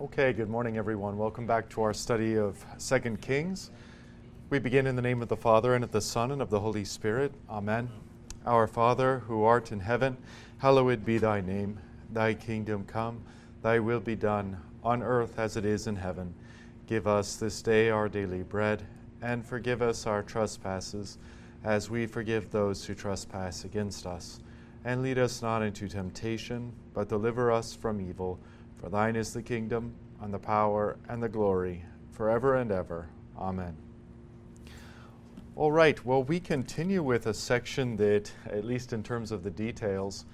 Okay, good morning, everyone. Welcome back to our study of Second Kings. We begin in the name of the Father, and of the Son, and of the Holy Spirit. Amen. Our Father, who art in heaven, hallowed be thy name. Thy kingdom come, thy will be done, on earth as it is in heaven. Give us this day our daily bread, and forgive us our trespasses, as we forgive those who trespass against us. And lead us not into temptation, but deliver us from evil. For thine is the kingdom, and the power, and the glory, forever and ever. Amen. All right, well, we continue with a section that, at least in terms of the details,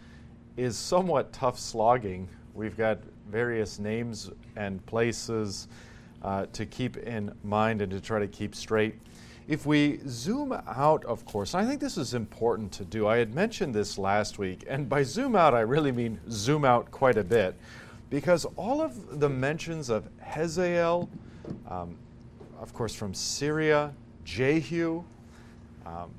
is somewhat tough slogging. We've got various names and places uh, to keep in mind and to try to keep straight. If we zoom out, of course, I think this is important to do. I had mentioned this last week, and by zoom out, I really mean zoom out quite a bit, because all of the mentions of Hazael, um, of course, from Syria, Jehu, um,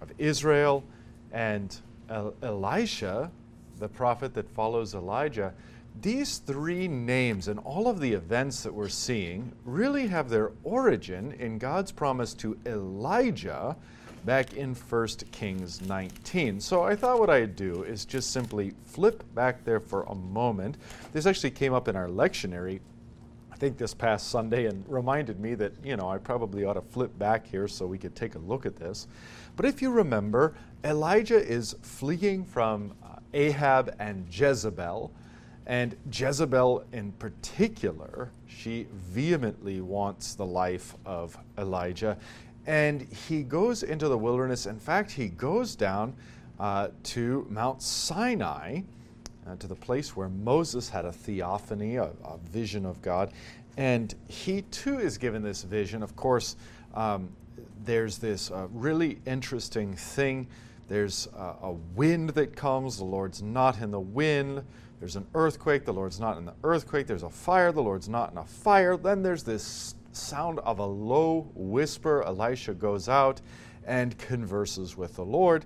of Israel, and El- Elisha, the prophet that follows Elijah, these three names and all of the events that we're seeing really have their origin in God's promise to Elijah back in 1 Kings 19. So I thought what I'd do is just simply flip back there for a moment. This actually came up in our lectionary, I think this past Sunday, and reminded me that, you know, I probably ought to flip back here so we could take a look at this. But if you remember, Elijah is fleeing from uh, Ahab and Jezebel. And Jezebel, in particular, she vehemently wants the life of Elijah. And he goes into the wilderness. In fact, he goes down uh, to Mount Sinai, uh, to the place where Moses had a theophany, a, a, vision of God. And he too is given this vision. Of course, um, there's this uh, really interesting thing. There's a wind that comes, the Lord's not in the wind. There's an earthquake, the Lord's not in the earthquake. There's a fire, the Lord's not in a fire. Then there's this sound of a low whisper. Elisha goes out and converses with the Lord.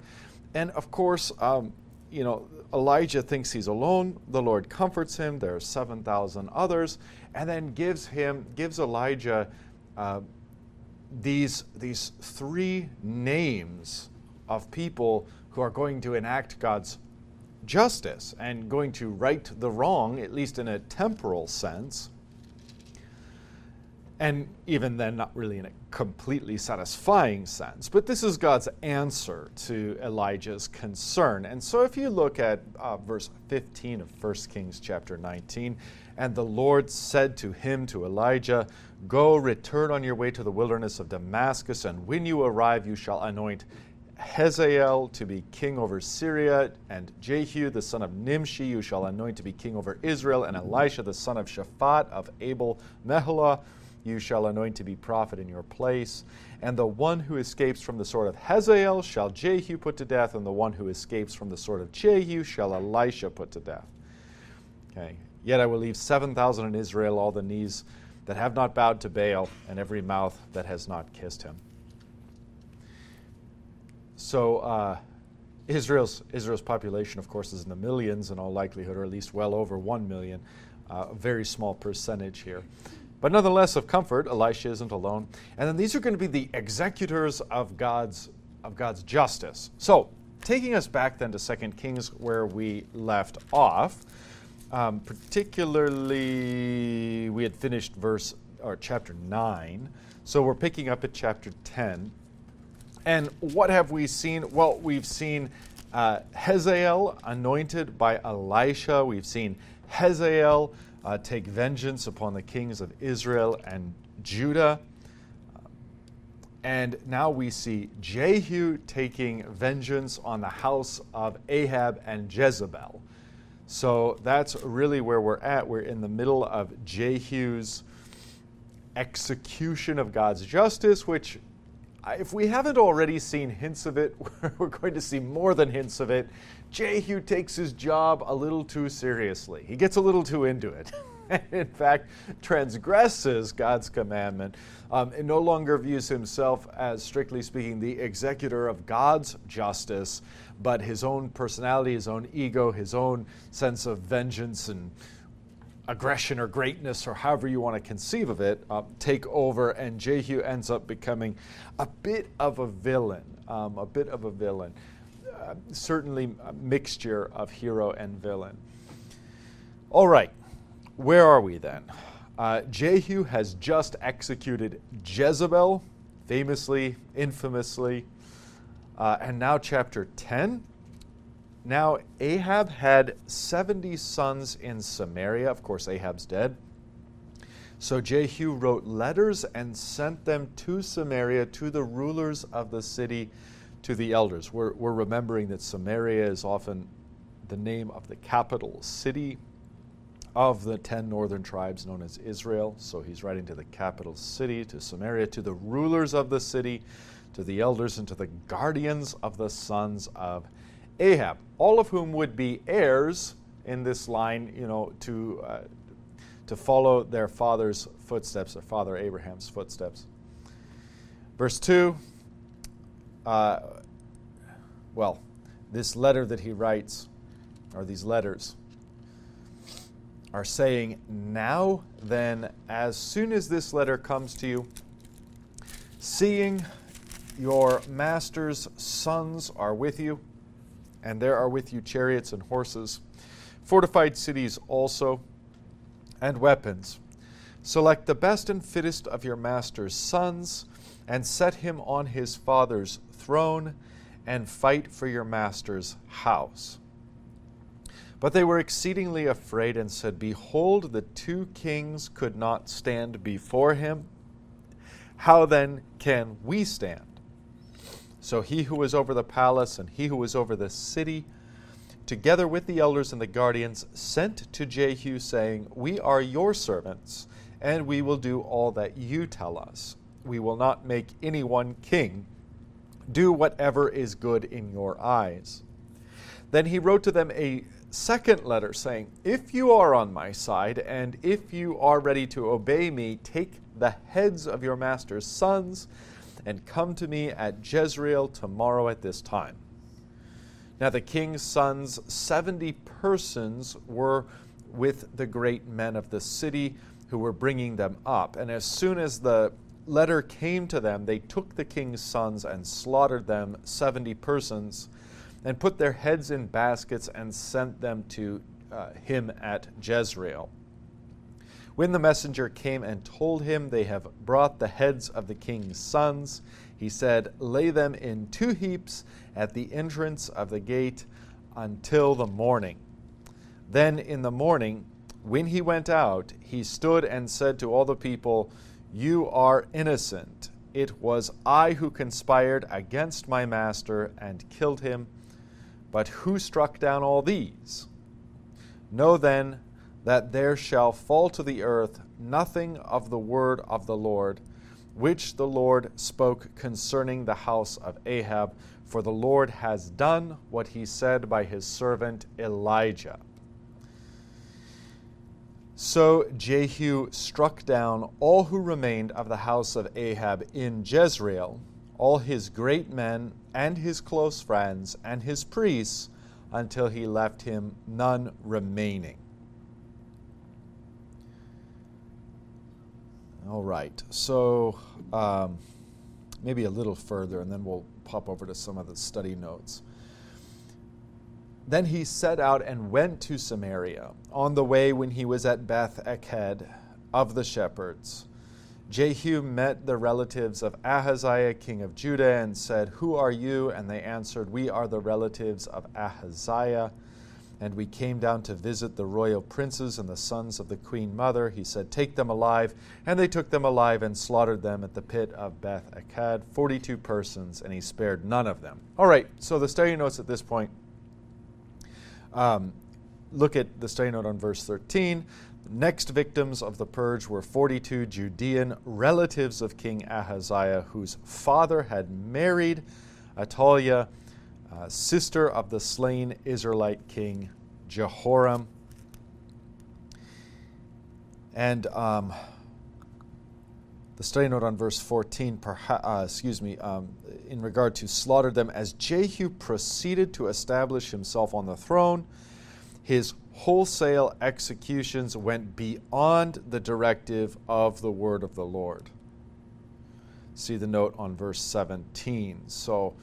And of course, um, you know, Elijah thinks he's alone. The Lord comforts him. There are 7,000 others. And then gives him, gives Elijah uh, these, these three names of people who are going to enact God's justice and going to right the wrong, at least in a temporal sense. And even then, not really in a completely satisfying sense. But this is God's answer to Elijah's concern. And so if you look at uh, verse 15 of 1 Kings chapter 19, and the Lord said to him, to Elijah, Go, return on your way to the wilderness of Damascus, and when you arrive, you shall anoint Hazael to be king over Syria, and Jehu the son of Nimshi you shall anoint to be king over Israel, and Elisha the son of Shaphat of Abel Meholah you shall anoint to be prophet in your place. And the one who escapes from the sword of Hazael shall Jehu put to death, and the one who escapes from the sword of Jehu shall Elisha put to death. Okay. Yet I will leave 7,000 in Israel, all the knees that have not bowed to Baal, and every mouth that has not kissed him. So uh, Israel's, Israel's population, of course, is in the millions in all likelihood, or at least well over 1 million. Uh, a very small percentage here. But nonetheless, of comfort, Elisha isn't alone. And then these are going to be the executors of God's, of God's justice. So, taking us back then to 2 Kings, where we left off, um, particularly we had finished verse or chapter 9. So we're picking up at chapter 10. And what have we seen? Well, we've seen uh, Hazael anointed by Elisha. We've seen Hazael uh, take vengeance upon the kings of Israel and Judah. And now we see Jehu taking vengeance on the house of Ahab and Jezebel. So that's really where we're at. We're in the middle of Jehu's execution of God's justice, which if we haven't already seen hints of it, we're going to see more than hints of it. Jehu takes his job a little too seriously. He gets a little too into it. and in fact, transgresses God's commandment um, and no longer views himself as, strictly speaking, the executor of God's justice, but his own personality, his own ego, his own sense of vengeance and aggression or greatness, or however you want to conceive of it, uh, take over, and Jehu ends up becoming a bit of a villain, um, a bit of a villain. Certainly a mixture of hero and villain. All right, where are we then? Uh, Jehu has just executed Jezebel, famously, infamously, uh, and now chapter 10 now, Ahab had 70 sons in Samaria. Of course, Ahab's dead. So Jehu wrote letters and sent them to Samaria, to the rulers of the city, to the elders. We're, we're remembering that Samaria is often the name of the capital city of the 10 northern tribes known as Israel. So he's writing to the capital city, to Samaria, to the rulers of the city, to the elders, and to the guardians of the sons of Ahab, all of whom would be heirs in this line, you know, to, uh, to follow their father's footsteps, their father Abraham's footsteps. Verse 2, uh, well, this letter that he writes, or these letters, are saying, Now then, as soon as this letter comes to you, seeing your master's sons are with you, and there are with you chariots and horses, fortified cities also, and weapons. Select the best and fittest of your master's sons, and set him on his father's throne, and fight for your master's house. But they were exceedingly afraid and said, Behold, the two kings could not stand before him. How then can we stand? So he who was over the palace and he who was over the city, together with the elders and the guardians, sent to Jehu, saying, We are your servants, and we will do all that you tell us. We will not make anyone king. Do whatever is good in your eyes. Then he wrote to them a second letter, saying, If you are on my side, and if you are ready to obey me, take the heads of your master's sons and come to me at Jezreel tomorrow at this time. Now the king's sons, 70 persons, were with the great men of the city who were bringing them up. And as soon as the letter came to them, they took the king's sons and slaughtered them, 70 persons, and put their heads in baskets and sent them to uh, him at Jezreel. When the messenger came and told him, They have brought the heads of the king's sons, he said, Lay them in two heaps at the entrance of the gate until the morning. Then in the morning, when he went out, he stood and said to all the people, You are innocent. It was I who conspired against my master and killed him. But who struck down all these? Know then that there shall fall to the earth nothing of the word of the Lord, which the Lord spoke concerning the house of Ahab, for the Lord has done what he said by his servant Elijah. So Jehu struck down all who remained of the house of Ahab in Jezreel, all his great men and his close friends and his priests, until he left him none remaining. All right, so um, maybe a little further, and then we'll pop over to some of the study notes. Then he set out and went to Samaria. On the way, when he was at Beth Eked of the shepherds, Jehu met the relatives of Ahaziah, king of Judah, and said, Who are you? And they answered, We are the relatives of Ahaziah and we came down to visit the royal princes and the sons of the queen mother. He said, Take them alive. And they took them alive and slaughtered them at the pit of Beth Eked, 42 persons, and he spared none of them. All right, so the study notes at this point um, look at the study note on verse 13. Next victims of the purge were 42 Judean relatives of King Ahaziah, whose father had married Athaliah uh, sister of the slain Israelite king Jehoram. And um, the study note on verse 14, perha- uh, excuse me, um, in regard to slaughtered them, as Jehu proceeded to establish himself on the throne, His wholesale executions went beyond the directive of the word of the Lord. See the note on verse 17. So,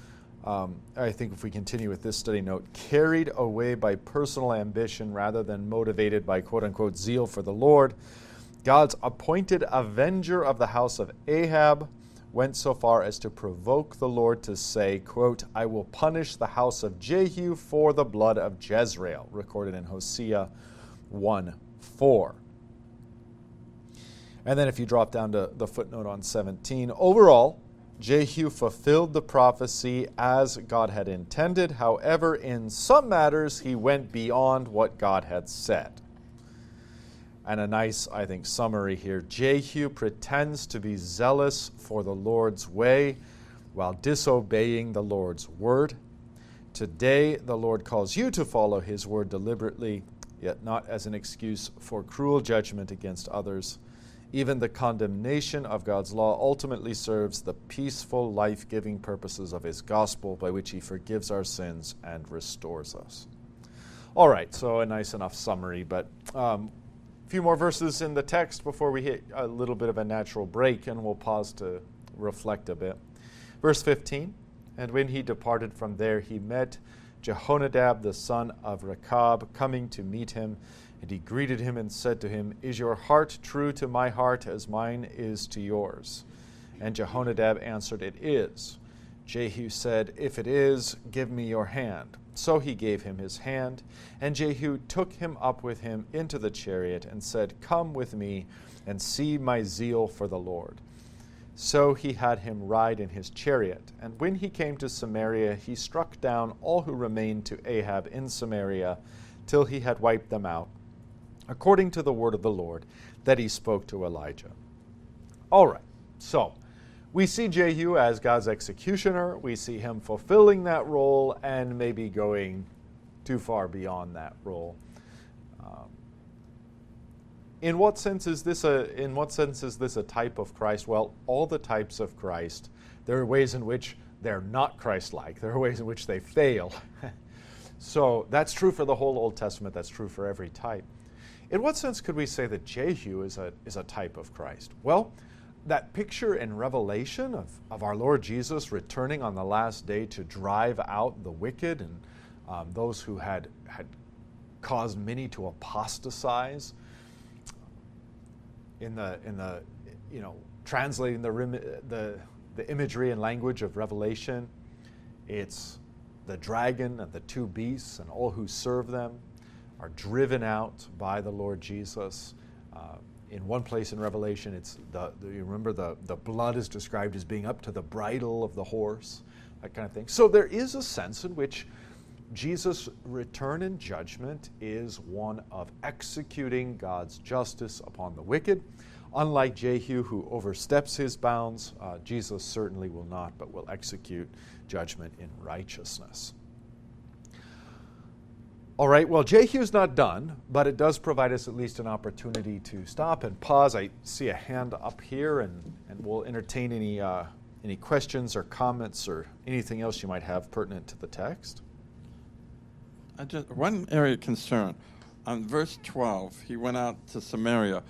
um, I think if we continue with this study note, carried away by personal ambition rather than motivated by quote unquote zeal for the Lord, God's appointed avenger of the house of Ahab went so far as to provoke the Lord to say, quote, I will punish the house of Jehu for the blood of Jezreel, recorded in Hosea 1 4. And then if you drop down to the footnote on 17, overall, Jehu fulfilled the prophecy as God had intended. However, in some matters, he went beyond what God had said. And a nice, I think, summary here Jehu pretends to be zealous for the Lord's way while disobeying the Lord's word. Today, the Lord calls you to follow his word deliberately, yet not as an excuse for cruel judgment against others even the condemnation of God's law ultimately serves the peaceful, life giving purposes of His gospel by which He forgives our sins and restores us. All right, so a nice enough summary, but um, a few more verses in the text before we hit a little bit of a natural break, and we'll pause to reflect a bit. Verse 15 And when he departed from there, he met Jehonadab the son of Rechab coming to meet him and he greeted him and said to him, Is your heart true to my heart as mine is to yours? And Jehonadab answered, It is. Jehu said, If it is, give me your hand. So he gave him his hand, and Jehu took him up with him into the chariot and said, Come with me and see my zeal for the Lord. So he had him ride in his chariot. And when he came to Samaria, he struck down all who remained to Ahab in Samaria till he had wiped them out according to the word of the Lord that he spoke to Elijah. All right, so we see Jehu as God's executioner. We see him fulfilling that role and maybe going too far beyond that role. Um, in what sense is this a in what sense is this a type of Christ? Well, all the types of Christ, there are ways in which they're not Christ-like. There are ways in which they fail. so that's true for the whole Old Testament. That's true for every type. In what sense could we say that Jehu is a, is a type of Christ? Well, that picture in Revelation of, of our Lord Jesus returning on the last day to drive out the wicked and um, those who had, had caused many to apostatize in the, in the you know, translating the, the, the imagery and language of Revelation, it's the dragon and the two beasts and all who serve them are driven out by the Lord Jesus. Uh, in one place in Revelation, it's the, the, you remember the, the blood is described as being up to the bridle of the horse, that kind of thing. So there is a sense in which Jesus' return in judgment is one of executing God's justice upon the wicked. Unlike Jehu, who oversteps his bounds, uh, Jesus certainly will not, but will execute judgment in righteousness. All right, well, Jehu's not done, but it does provide us at least an opportunity to stop and pause. I see a hand up here, and, and we'll entertain any, uh, any questions or comments or anything else you might have pertinent to the text. I just, one area of concern. On verse 12, he went out to Samaria.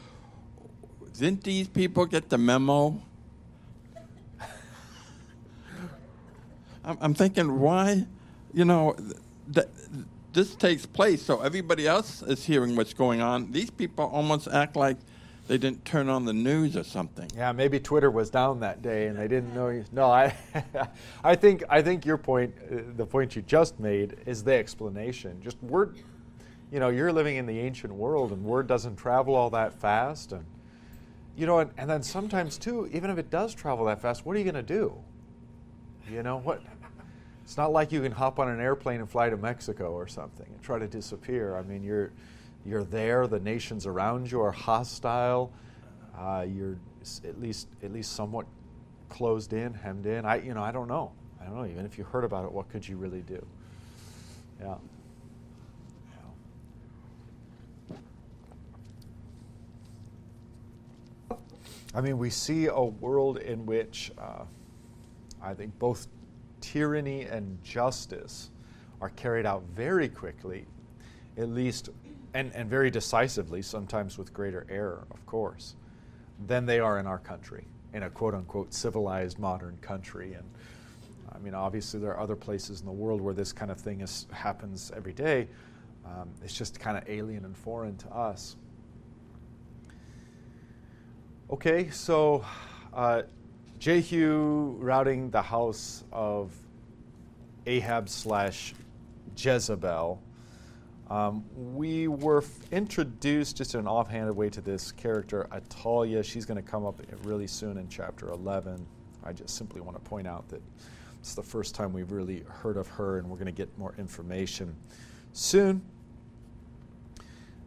Didn't these people get the memo? I'm, thinking, why? You know, th- this takes place, so everybody else is hearing what's going on. These people almost act like they didn't turn on the news or something. Yeah, maybe Twitter was down that day and they didn't know. You, no, I, I think I think your point, uh, the point you just made, is the explanation. Just word, you know, you're living in the ancient world and word doesn't travel all that fast, and you know, and, and then sometimes too, even if it does travel that fast, what are you going to do? You know what? It's not like you can hop on an airplane and fly to Mexico or something and try to disappear. I mean, you're you're there. The nations around you are hostile. Uh, you're at least at least somewhat closed in, hemmed in. I you know I don't know. I don't know. Even if you heard about it, what could you really do? Yeah. I mean, we see a world in which uh, I think both tyranny and justice are carried out very quickly at least, and, and very decisively, sometimes with greater error, of course, than they are in our country, in a quote unquote civilized modern country. And I mean, obviously, there are other places in the world where this kind of thing is, happens every day. Um, it's just kind of alien and foreign to us. Okay, so uh, Jehu routing the house of Ahab slash Jezebel. Um, we were f- introduced just in an offhanded way to this character, Athaliah. She's going to come up really soon in chapter 11. I just simply want to point out that it's the first time we've really heard of her, and we're going to get more information soon.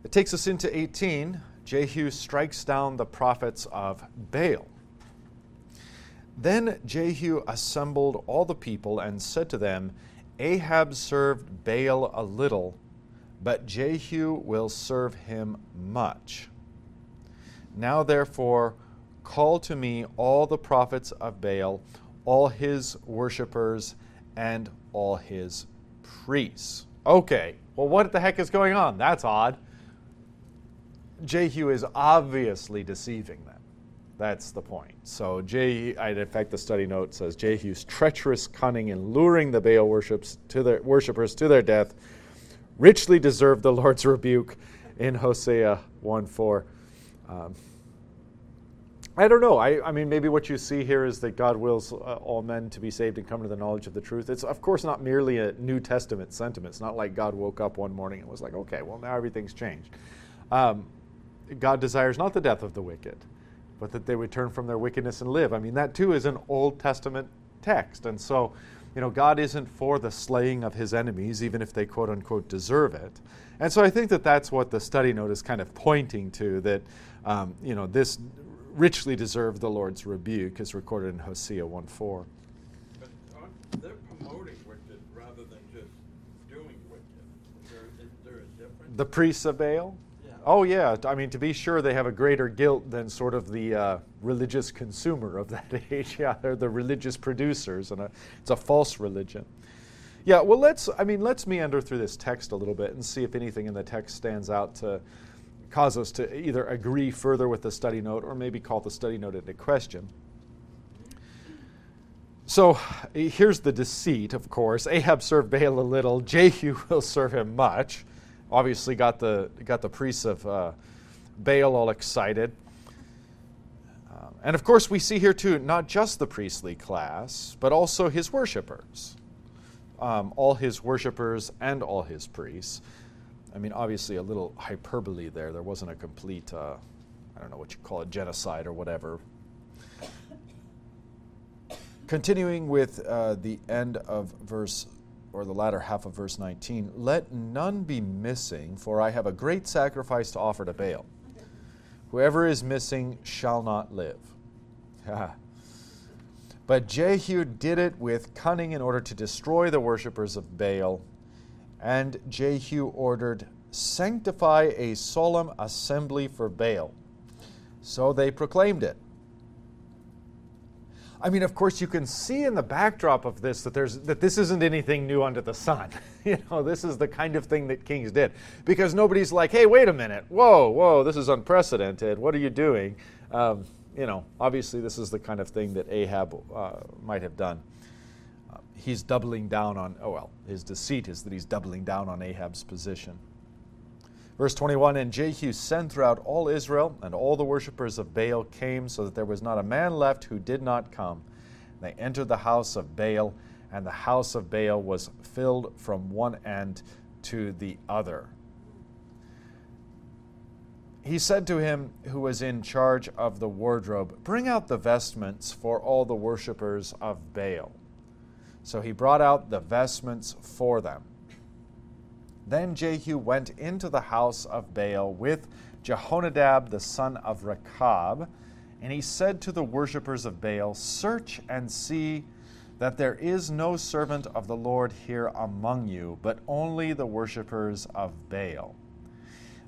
It takes us into 18. Jehu strikes down the prophets of Baal. Then Jehu assembled all the people and said to them, Ahab served Baal a little, but Jehu will serve him much. Now therefore, call to me all the prophets of Baal, all his worshippers, and all his priests. Okay, well, what the heck is going on? That's odd. Jehu is obviously deceiving them. That's the point. So, Jehu, in fact, the study note says Jehu's treacherous cunning in luring the Baal worships to their worshippers to their death richly deserved the Lord's rebuke in Hosea 1 4. Um, I don't know. I, I, mean, maybe what you see here is that God wills uh, all men to be saved and come to the knowledge of the truth. It's, of course, not merely a New Testament sentiment. It's not like God woke up one morning and was like, okay, well, now everything's changed. Um, God desires not the death of the wicked, but that they would turn from their wickedness and live. I mean, that too is an Old Testament text. And so, you know, God isn't for the slaying of his enemies, even if they quote unquote deserve it. And so I think that that's what the study note is kind of pointing to that, um, you know, this richly deserved the Lord's rebuke, as recorded in Hosea 1 4. But they're promoting wicked rather than just doing wicked. Is there, is there a difference? The priests of Baal? Oh, yeah. I mean, to be sure, they have a greater guilt than sort of the uh, religious consumer of that age. Yeah, they're the religious producers, and a, it's a false religion. Yeah, well, let's, I mean, let's meander through this text a little bit and see if anything in the text stands out to cause us to either agree further with the study note or maybe call the study note into question. So here's the deceit, of course. Ahab served Baal a little, Jehu will serve him much obviously got the, got the priests of uh, Baal all excited. Um, and of course, we see here too not just the priestly class, but also his worshippers. Um, all his worshippers and all his priests. I mean, obviously, a little hyperbole there. There wasn't a complete, uh, I don't know what you call it, genocide or whatever. Continuing with uh, the end of verse or the latter half of verse 19, let none be missing, for I have a great sacrifice to offer to Baal. Whoever is missing shall not live. but Jehu did it with cunning in order to destroy the worshippers of Baal. And Jehu ordered, Sanctify a solemn assembly for Baal. So they proclaimed it. I mean, of course, you can see in the backdrop of this that there's that this isn't anything new under the sun. you know, this is the kind of thing that kings did because nobody's like, "Hey, wait a minute! Whoa, whoa! This is unprecedented. What are you doing?" Um, you know, obviously, this is the kind of thing that Ahab uh, might have done. Uh, he's doubling down on. Oh well, his deceit is that he's doubling down on Ahab's position. Verse 21 And Jehu sent throughout all Israel, and all the worshippers of Baal came, so that there was not a man left who did not come. They entered the house of Baal, and the house of Baal was filled from one end to the other. He said to him who was in charge of the wardrobe, Bring out the vestments for all the worshippers of Baal. So he brought out the vestments for them. Then Jehu went into the house of Baal with Jehonadab the son of Rechab, and he said to the worshippers of Baal, Search and see that there is no servant of the Lord here among you, but only the worshippers of Baal.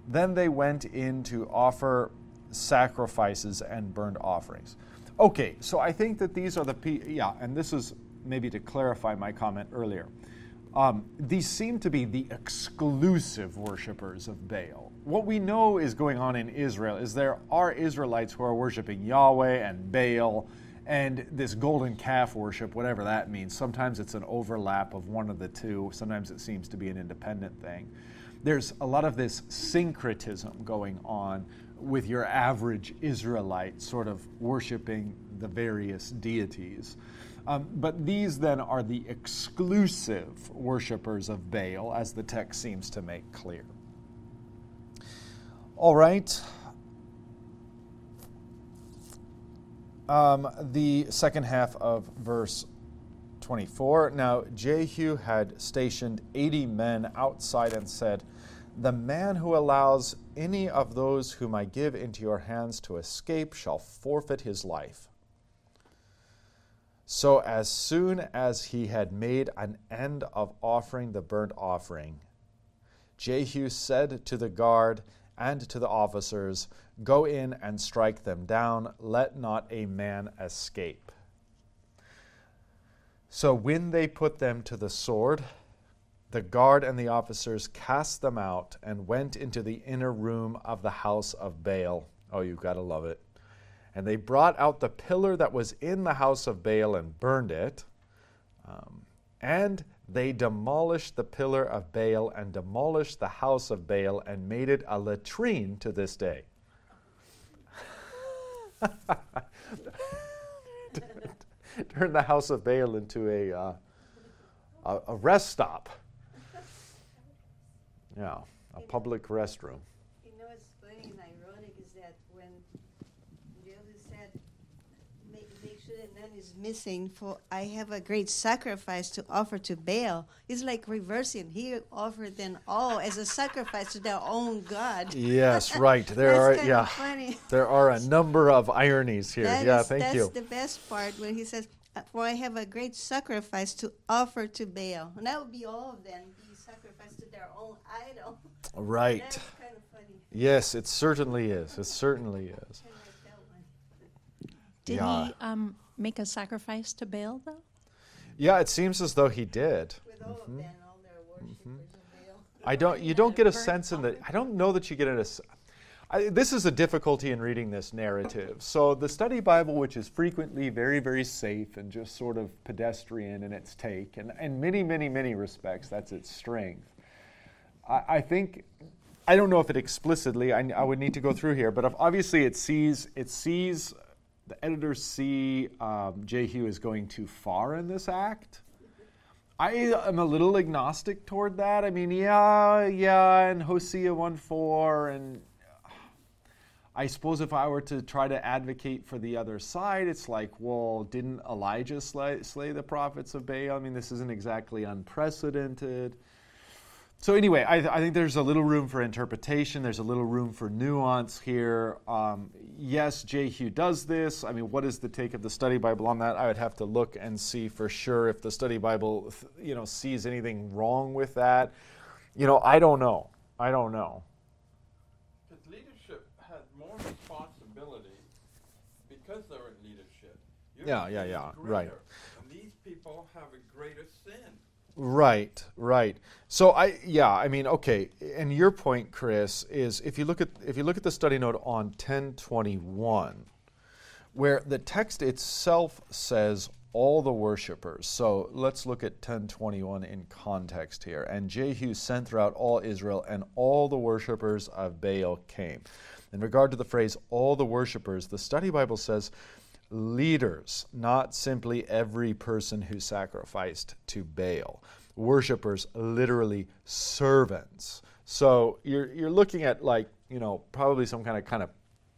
Then they went in to offer sacrifices and burnt offerings. Okay, so I think that these are the, yeah, and this is maybe to clarify my comment earlier Um, these seem to be the exclusive worshippers of Baal. What we know is going on in Israel is there are Israelites who are worshiping Yahweh and Baal and this golden calf worship, whatever that means. Sometimes it's an overlap of one of the two, sometimes it seems to be an independent thing. There's a lot of this syncretism going on with your average Israelite sort of worshiping the various deities. Um, but these then are the exclusive worshippers of Baal, as the text seems to make clear. All right. Um, the second half of verse 24. Now Jehu had stationed 80 men outside and said, The man who allows any of those whom I give into your hands to escape shall forfeit his life. So as soon as he had made an end of offering the burnt offering, Jehu said to the guard and to the officers, Go in and strike them down, let not a man escape. So when they put them to the sword, the guard and the officers cast them out and went into the inner room of the house of Baal. Oh, you've got to love it. And they brought out the pillar that was in the house of Baal and burned it. Um, and they demolished the pillar of Baal and demolished the house of Baal and made it a latrine to this day. Turned the house of Baal into a, uh, a, a rest stop. Yeah, a public restroom. Missing for I have a great sacrifice to offer to Baal. It's like reversing. He offered them all as a sacrifice to their own God. Yes, right. There are yeah. Funny. There are a number of ironies here. That yeah, is, thank that's you. That's the best part when he says, uh, "For I have a great sacrifice to offer to Baal." And that would be all of them be sacrificed to their own idol. Right. Kind of yes, it certainly is. It certainly is. Did yeah. he um, make a sacrifice to Baal, though? Yeah, it seems as though he did. Mm-hmm. Them, mm-hmm. I don't. You don't get a sense in that. I don't know that you get a. I, this is a difficulty in reading this narrative. So the study Bible, which is frequently very, very safe and just sort of pedestrian in its take, and in many, many, many respects, that's its strength. I, I think. I don't know if it explicitly. I, I, would need to go through here, but obviously it sees it sees the editors see um, Jehu is going too far in this act. I am a little agnostic toward that. I mean, yeah, yeah, and Hosea 1 4, and I suppose if I were to try to advocate for the other side, it's like, well, didn't Elijah slay, slay the prophets of Baal? I mean, this isn't exactly unprecedented. So anyway, I, I, think there's a little room for interpretation. There's a little room for nuance here. Um, yes, Jehu does this. I mean, what is the take of the study Bible on that? I would have to look and see for sure if the study Bible, you know, sees anything wrong with that. You know, I don't know. I don't know. Because leadership has more responsibility because they're in leadership. Your yeah, yeah, yeah. Right. And these people have a greater sin. Right, right. So I yeah, I mean, okay, and your point, Chris, is if you look at if you look at the study note on 1021, where the text itself says all the worshippers. So let's look at 1021 in context here. And Jehu sent throughout all Israel, and all the worshippers of Baal came. In regard to the phrase all the worshippers, the study Bible says leaders, not simply every person who sacrificed to Baal. Worshippers, literally servants. So you're, you're looking at like, you know, probably some kind of kind of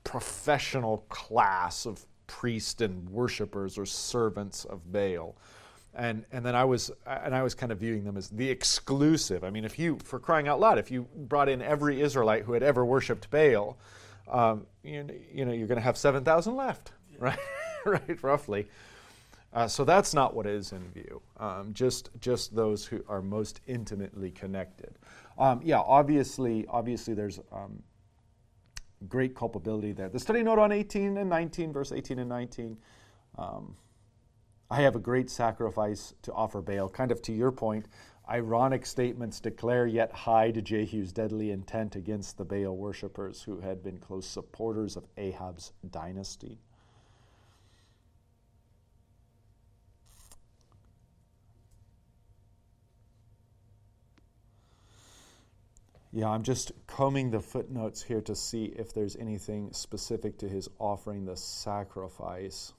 professional class of priests and worshippers or servants of Baal. And, and then I was and I was kind of viewing them as the exclusive. I mean, if you, for crying out loud, if you brought in every Israelite who had ever worshipped Baal, um, you, you know, you're going to have seven thousand left, right? right, roughly. Uh, so that's not what is in view. Um, just just those who are most intimately connected. Um, yeah, obviously, obviously, there's um, great culpability there. The study note on 18 and 19, verse 18 and 19. Um, I have a great sacrifice to offer Baal. Kind of to your point, ironic statements declare yet hide Jehu's deadly intent against the Baal worshippers who had been close supporters of Ahab's dynasty. Yeah, I'm just combing the footnotes here to see if there's anything specific to his offering the sacrifice.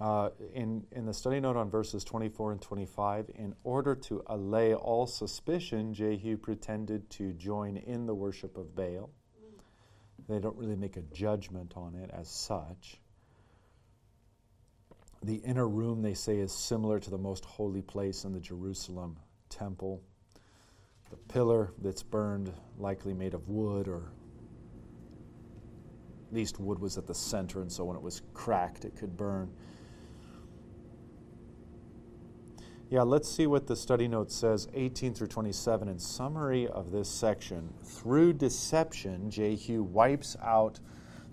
Uh, in, in the study note on verses 24 and 25, in order to allay all suspicion, Jehu pretended to join in the worship of Baal. They don't really make a judgment on it as such. The inner room, they say, is similar to the most holy place in the Jerusalem temple. The pillar that's burned, likely made of wood, or at least wood was at the center, and so when it was cracked, it could burn. Yeah, let's see what the study note says, 18 through 27. In summary of this section, through deception, Jehu wipes out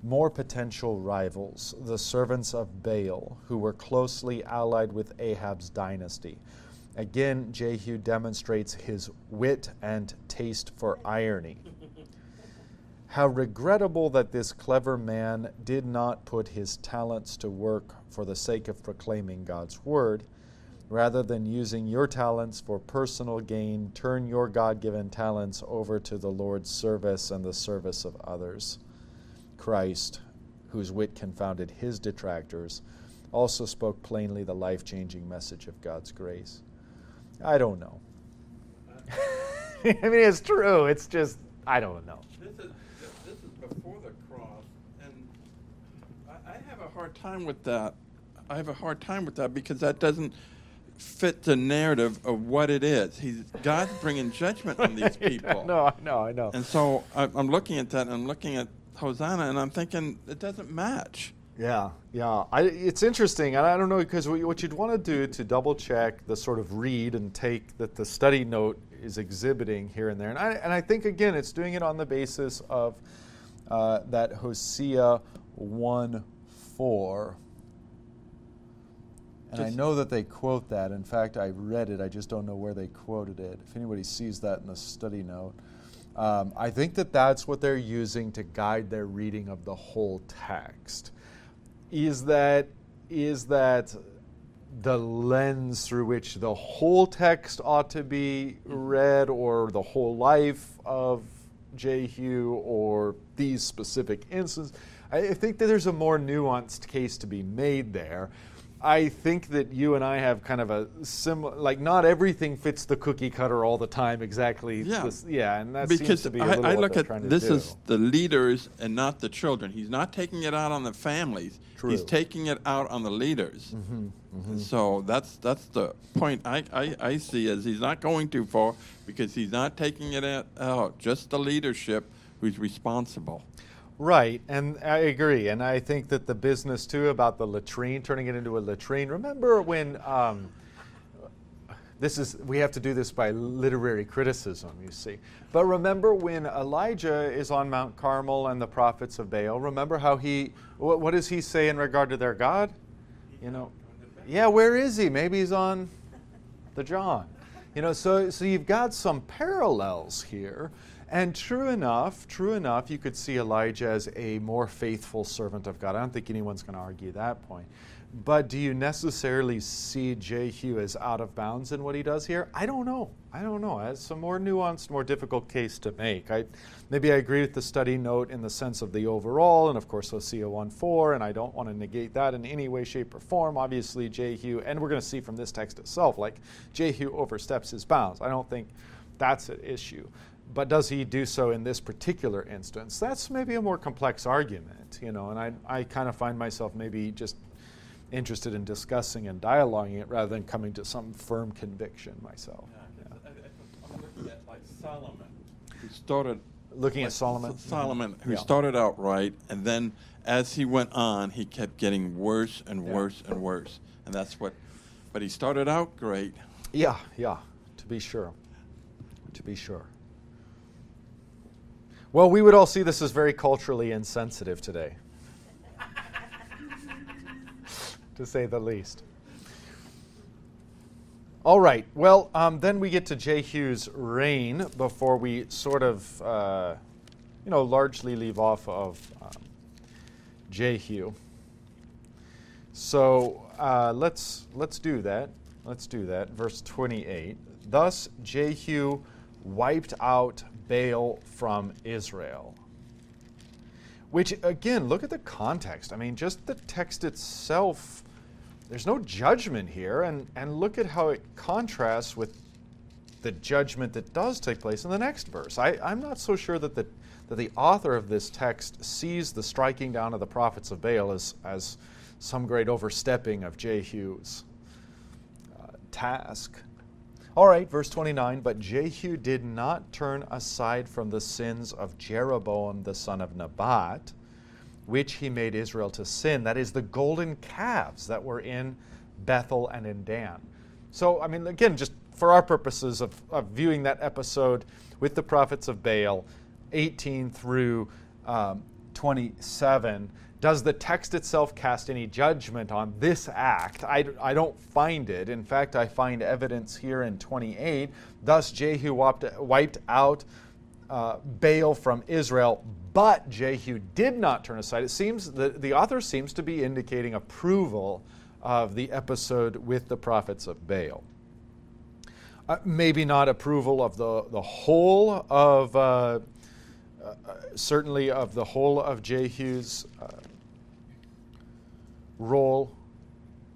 more potential rivals, the servants of Baal, who were closely allied with Ahab's dynasty. Again, Jehu demonstrates his wit and taste for irony. How regrettable that this clever man did not put his talents to work for the sake of proclaiming God's word. Rather than using your talents for personal gain, turn your God given talents over to the Lord's service and the service of others. Christ, whose wit confounded his detractors, also spoke plainly the life changing message of God's grace. I don't know. I mean, it's true. It's just, I don't know. This is, this is before the cross, and I, I have a hard time with that. I have a hard time with that because that doesn't fit the narrative of what it is. He's God's bringing judgment on these people. no, I know, I know. And so I, I'm looking at that, and I'm looking at Hosea, and I'm thinking it doesn't match. Yeah, yeah. I, it's interesting, and I don't know because what you'd want to do to double check the sort of read and take that the study note is exhibiting here and there, and I, and I think again it's doing it on the basis of uh, that Hosea one four. And I know that they quote that. In fact, I read it. I just don't know where they quoted it. If anybody sees that in the study note, um, I think that that's what they're using to guide their reading of the whole text. Is that is that the lens through which the whole text ought to be read, or the whole life of Jehu, or these specific instances? I I think that there's a more nuanced case to be made there. I think that you and I have kind of a similar, like not everything fits the cookie cutter all the time exactly. Yeah. this- yeah, and that because seems to be a I, little I look at this do. as the leaders and not the children. He's not taking it out on the families. True. He's taking it out on the leaders. Mm-hmm, So that's that's the point I, I, I see is he's not going too far because he's not taking it out just the leadership who's responsible. Right, and I agree. And I think that the business too about the latrine, turning it into a latrine. Remember when um, this is, we have to do this by literary criticism, you see. But remember when Elijah is on Mount Carmel and the prophets of Baal, remember how he, what, what does he say in regard to their God? You know, yeah, where is he? Maybe he's on the John. You know, so so you've got some parallels here. And true enough, true enough, you could see Elijah as a more faithful servant of God. I don't think anyone's going to argue that point. But do you necessarily see Jehu as out of bounds in what he does here? I don't know. I don't know. It's a more nuanced, more difficult case to make. I, maybe I agree with the study note in the sense of the overall, and of course Hosea 1.4, and I don't want to negate that in any way, shape, or form. Obviously, Jehu, and we're going to see from this text itself, like Jehu oversteps his bounds. I don't think that's an issue. But does he do so in this particular instance? That's maybe a more complex argument, you know, and I, I kind of find myself maybe just interested in discussing and dialoguing it rather than coming to some firm conviction myself. I'm looking at like Solomon, who started Looking like at Solomon? S- Solomon, who Yeah. started out right, and then as he went on, he kept getting worse and Yeah. worse and worse, and that's what. But he started out great. Yeah, yeah, to be sure. To be sure. Well, we would all see this as very culturally insensitive today, to say the least. All right. Well, um, then we get to Jehu's reign before we sort of, uh, you know, largely leave off of um, Jehu. So uh, let's let's do that. Let's do that. Verse 28. Thus Jehu wiped out Baal from Israel. Which again, look at the context. I mean, just the text itself there's no judgment here, and, and look at how it contrasts with the judgment that does take place in the next verse. I, I'm not so sure that the, that the author of this text sees the striking down of the prophets of Baal as, as some great overstepping of Jehu's uh, task. All right, verse 29 But Jehu did not turn aside from the sins of Jeroboam the son of Nebat which he made Israel to sin. That is the golden calves that were in Bethel and in Dan. So, I mean, again, just for our purposes of, of viewing that episode with the prophets of Baal, 18 through um, 27, does the text itself cast any judgment on this act? I, I don't find it. In fact, I find evidence here in 28. Thus, Jehu wiped, out uh, Baal from Israel, but Jehu did not turn aside. It seems the, the author seems to be indicating approval of the episode with the prophets of Baal. Uh, maybe not approval of the, the whole of, uh, uh certainly of the whole of Jehu's uh, role.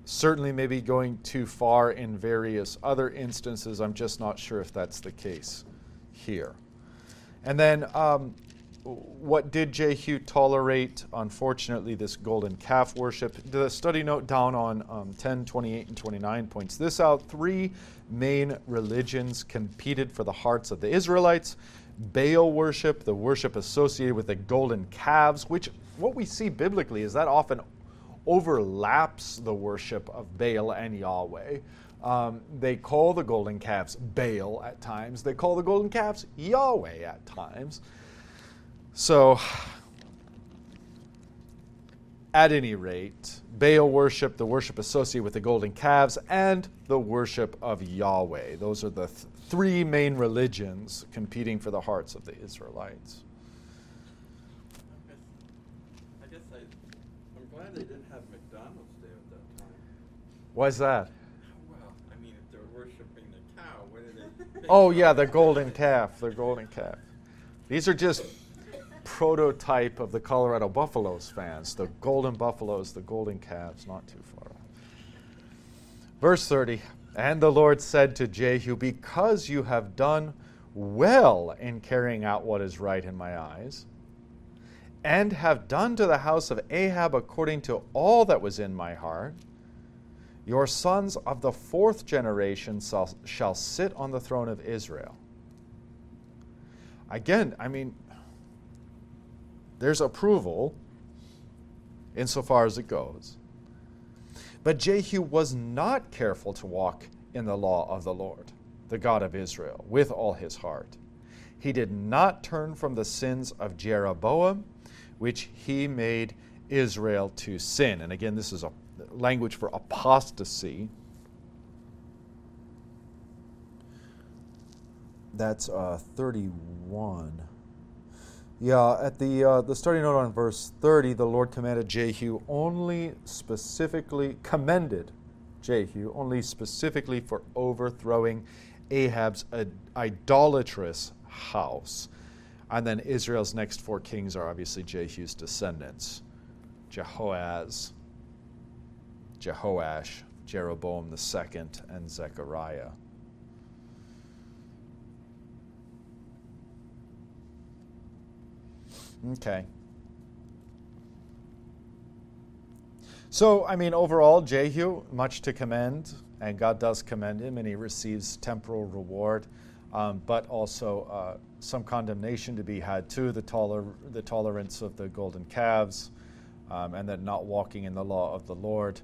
Certainly, maybe going too far in various other instances. I'm just not sure if that's the case here. And then, um, what did Jehu tolerate? Unfortunately, this golden calf worship. The study note down on um, 10, 28, and 29 points this out. Three main religions competed for the hearts of the Israelites Baal worship, the worship associated with the golden calves, which what we see biblically is that often overlaps the worship of Baal and Yahweh. Um, they call the golden calves Baal at times. They call the golden calves Yahweh at times. So, at any rate, Baal worship, the worship associated with the golden calves, and the worship of Yahweh. Those are the th- three main religions competing for the hearts of the Israelites. I guess I, I'm glad they didn't have McDonald's there at that time. Why's that? Oh yeah, the golden calf, the golden calf. These are just prototype of the Colorado Buffaloes fans. The golden buffaloes, the golden calves, not too far off. Verse 30 And the Lord said to Jehu, Because you have done well in carrying out what is right in my eyes, and have done to the house of Ahab according to all that was in my heart, your sons of the fourth generation shall, sit on the throne of Israel. Again, I mean, there's approval insofar as it goes. But Jehu was not careful to walk in the law of the Lord, the God of Israel, with all his heart. He did not turn from the sins of Jeroboam, which he made Israel to sin. And again, this is a language for apostasy. That's uh, 31. Yeah, at the uh, the starting note on verse 30, the Lord commanded Jehu only specifically commended Jehu only specifically for overthrowing Ahab's idolatrous house. And then Israel's next four kings are obviously Jehu's descendants Jehoahaz, Jehoash, Jeroboam II, and Zechariah. Okay. So, I mean, overall, Jehu, much to commend, and God does commend him, and he receives temporal reward, um, but also uh, some condemnation to be had too the, toler- the tolerance of the golden calves, um, and then not walking in the law of the Lord.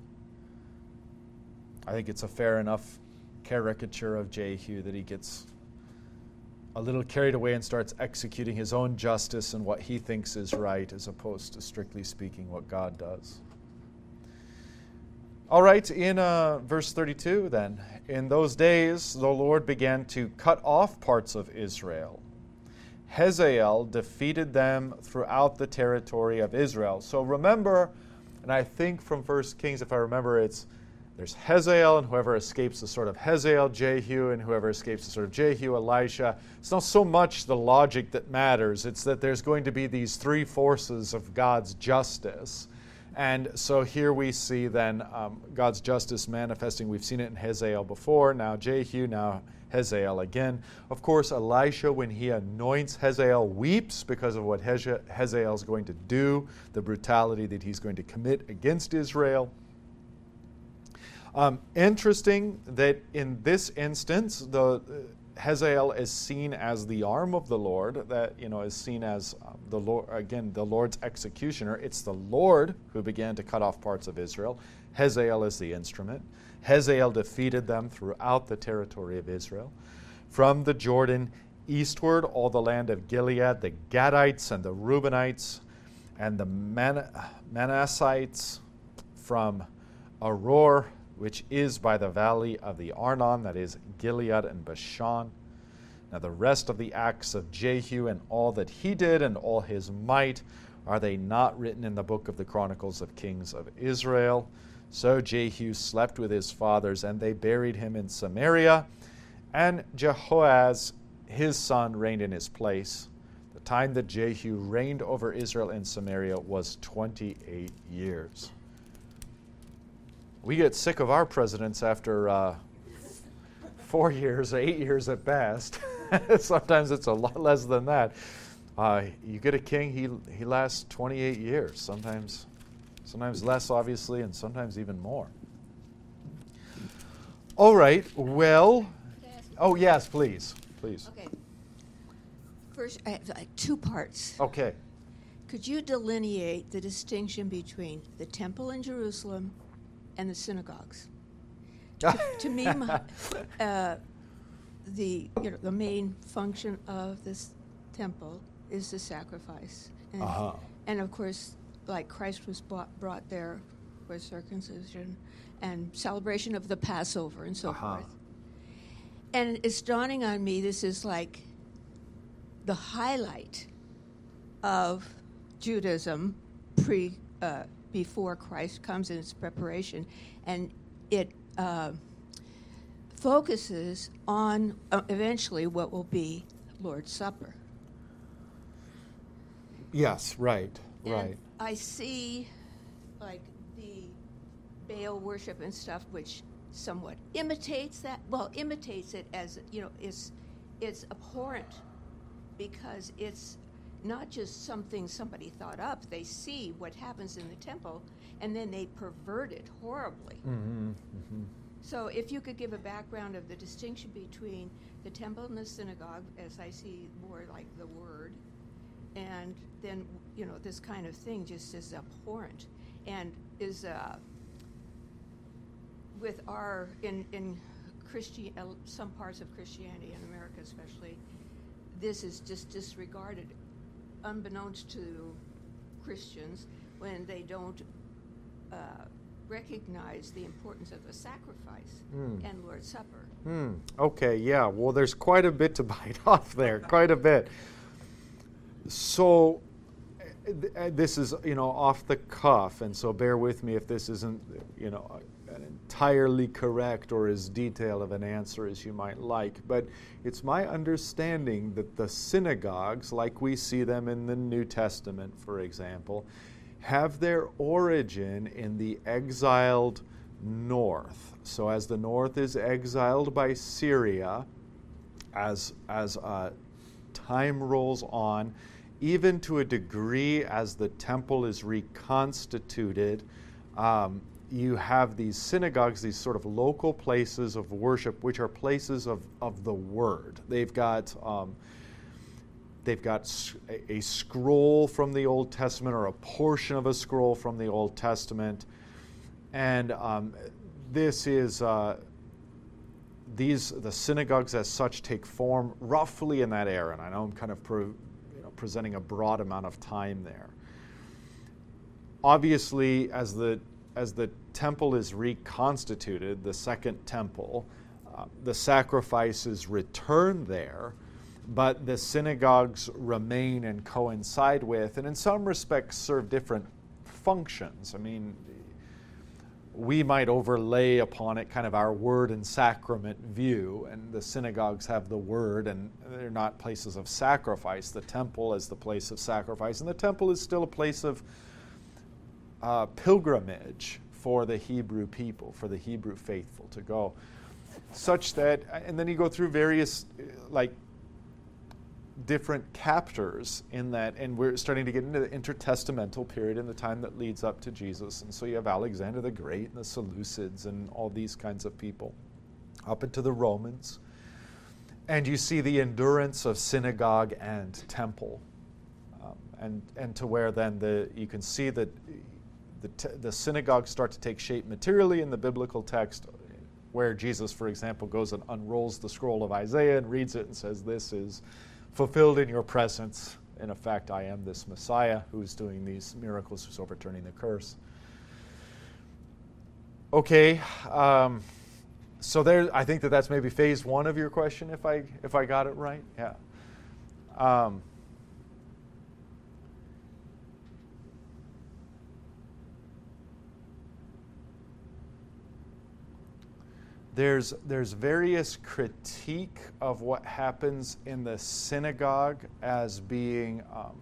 I think it's a fair enough caricature of Jehu that he gets a little carried away and starts executing his own justice and what he thinks is right, as opposed to strictly speaking what God does. All right, in uh, verse 32, then, in those days the Lord began to cut off parts of Israel. Hazael defeated them throughout the territory of Israel. So remember, and I think from First Kings, if I remember, it's there's Hazael, and whoever escapes the sort of Hazael, Jehu, and whoever escapes the sort of Jehu, Elisha. It's not so much the logic that matters, it's that there's going to be these three forces of God's justice. And so here we see then um, God's justice manifesting. We've seen it in Hazael before, now Jehu, now Hazael again. Of course, Elisha, when he anoints Hazael, weeps because of what Hazael is going to do, the brutality that he's going to commit against Israel. Um, interesting that in this instance, the uh, Hazael is seen as the arm of the Lord, that you know is seen as um, the Lord again, the Lord's executioner. It's the Lord who began to cut off parts of Israel. Hazael is the instrument. Hazael defeated them throughout the territory of Israel. From the Jordan eastward, all the land of Gilead, the Gadites and the Reubenites, and the Man- Manassites from Aroer which is by the valley of the Arnon, that is Gilead and Bashan. Now, the rest of the acts of Jehu and all that he did and all his might, are they not written in the book of the Chronicles of Kings of Israel? So Jehu slept with his fathers, and they buried him in Samaria. And Jehoahaz, his son, reigned in his place. The time that Jehu reigned over Israel in Samaria was 28 years we get sick of our presidents after uh, four years, eight years at best. Sometimes it's a lot less than that. Uh, you get a king, he, he lasts 28 years, sometimes, sometimes less, obviously, and sometimes even more. All right, well, oh, yes, please, please. Okay. First, I have uh, two parts. Okay. Could you delineate the distinction between the temple in Jerusalem and the synagogues. to, to, me, my, uh, the you know the main function of this temple is the sacrifice, and, uh-huh. and of course, like Christ was brought, brought there for circumcision and celebration of the Passover and so uh-huh. forth. And it's dawning on me this is like the highlight of Judaism pre uh, before Christ comes in its preparation, and it uh, focuses on uh, eventually what will be Lord's Supper. Yes, right, and right. I see, like the Baal worship and stuff, which somewhat imitates that. Well, imitates it as you know, it's it's abhorrent because it's not just something somebody thought up, they see what happens in the temple and then they pervert it horribly. Mm-hmm, mm-hmm. So, if you could give a background of the distinction between the temple and the synagogue, as I see more like the word, and then, you know, this kind of thing just is abhorrent and is uh, with our, in, in Christi- uh, some parts of Christianity in America especially, this is just disregarded unbeknownst to Christians when they don't uh, recognize the importance of the sacrifice mm. and Lord's Supper. Mm. Okay, yeah. Well, there's quite a bit to bite off there, quite a bit. So, uh, this is you know off the cuff, and so bear with me if this isn't you know an entirely correct or as detailed of an answer as you might like, but it's my understanding that the synagogues, like we see them in the New Testament, for example, have their origin in the exiled north. So, as the north is exiled by Syria, as, as uh, time rolls on, even to a degree as the temple is reconstituted, um, you have these synagogues, these sort of local places of worship, which are places of, of the word. They've got um, they've got a, scroll from the Old Testament or a portion of a scroll from the Old Testament, and um, this is. Uh, these the synagogues as such take form roughly in that era, and I know I'm kind of pre, you know, presenting a broad amount of time there. Obviously, as the as the temple is reconstituted, the second temple, uh, the sacrifices return there, but the synagogues remain and coincide with, and in some respects serve different functions. I mean, we might overlay upon it kind of our word and sacrament view, and the synagogues have the word, and they're not places of sacrifice. The temple is the place of sacrifice, and the temple is still a place of uh, pilgrimage for the Hebrew people, for the Hebrew faithful to go. Such that, and then you go through various, like, different captors in that, and we're starting to get into the intertestamental period in the time that leads up to Jesus. And so you have Alexander the Great and the Seleucids and all these kinds of people, up into the Romans. And you see the endurance of synagogue and temple. Um, and, and to where then the, you can see that the, the synagogues start to take shape materially in the biblical text, where Jesus, for example, goes and unrolls the scroll of Isaiah and reads it and says, This is fulfilled in your presence. In effect, I am this Messiah who's doing these miracles, who's overturning the curse. Okay, um, so there. I think that that's maybe phase one of your question, if I if I got it right. Yeah. Um, there's, there's various critique of what happens in the synagogue as being um,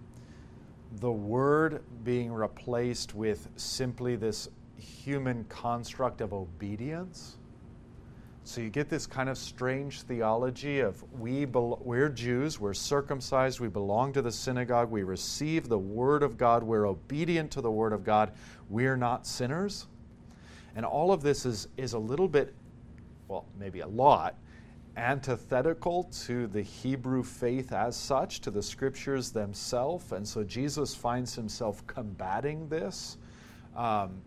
the word being replaced with simply this human construct of obedience. So you get this kind of strange theology of we we're Jews, we're circumcised, we belong to the synagogue, we receive the word of God, we're obedient to the word of God, we're not sinners. And all of this is, is a little bit well, maybe a lot, antithetical to the Hebrew faith as such, to the scriptures themselves. And so Jesus finds himself combating this, um,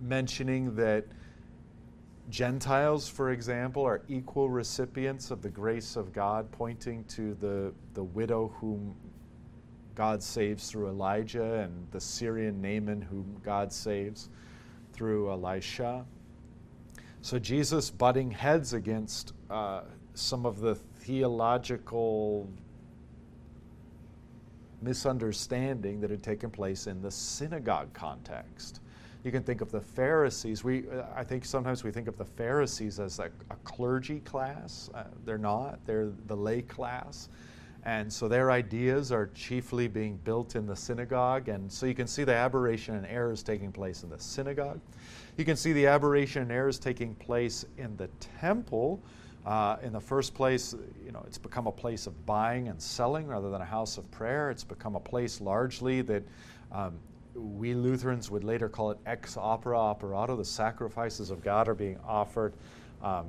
mentioning that Gentiles, for example, are equal recipients of the grace of God, pointing to the, the widow whom God saves through Elijah and the Syrian Naaman whom God saves through Elisha. So Jesus butting heads against uh, some of the theological misunderstanding that had taken place in the synagogue context. You can think of the Pharisees. We, I think sometimes we think of the Pharisees as a, a clergy class. Uh, they're not. They're the lay class. And so their ideas are chiefly being built in the synagogue. And so you can see the aberration and errors taking place in the synagogue. You can see the aberration and errors taking place in the temple. Uh, in the first place, you know, it's become a place of buying and selling rather than a house of prayer. It's become a place largely that um, we Lutherans would later call it ex opere operato. The sacrifices of God are being offered um,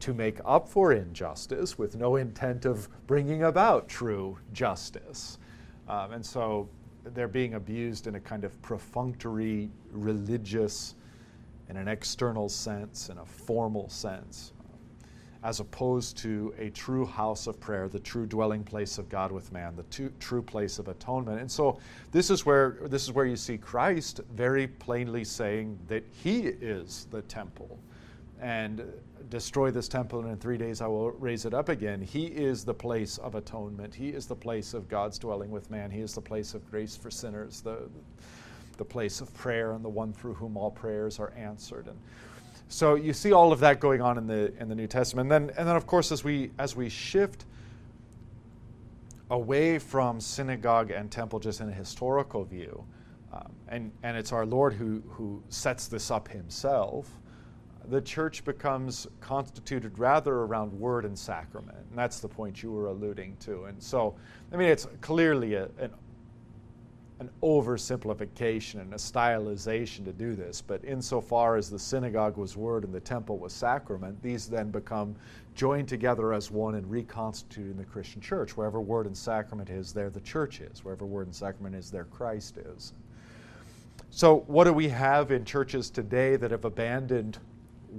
to make up for injustice with no intent of bringing about true justice. Um, and so they're being abused in a kind of perfunctory, religious, in an external sense, in a formal sense, as opposed to a true house of prayer, the true dwelling place of God with man, the true place of atonement. And so this is where this is where you see Christ very plainly saying that he is the temple. And destroy this temple, and in three days I will raise it up again. He is the place of atonement. He is the place of God's dwelling with man. He is the place of grace for sinners, the, the place of prayer, and the one through whom all prayers are answered. And so you see all of that going on in the in the New Testament. And then, and then of course, as we as we shift away from synagogue and temple just in a historical view, um, and, and it's our Lord who, who sets this up himself the church becomes constituted rather around word and sacrament. And that's the point you were alluding to. And so, I mean, it's clearly a, an, an oversimplification and a stylization to do this. But insofar as the synagogue was word and the temple was sacrament, these then become joined together as one and reconstituted in the Christian church. Wherever word and sacrament is, there the church is. Wherever word and sacrament is, there Christ is. So, what do we have in churches today that have abandoned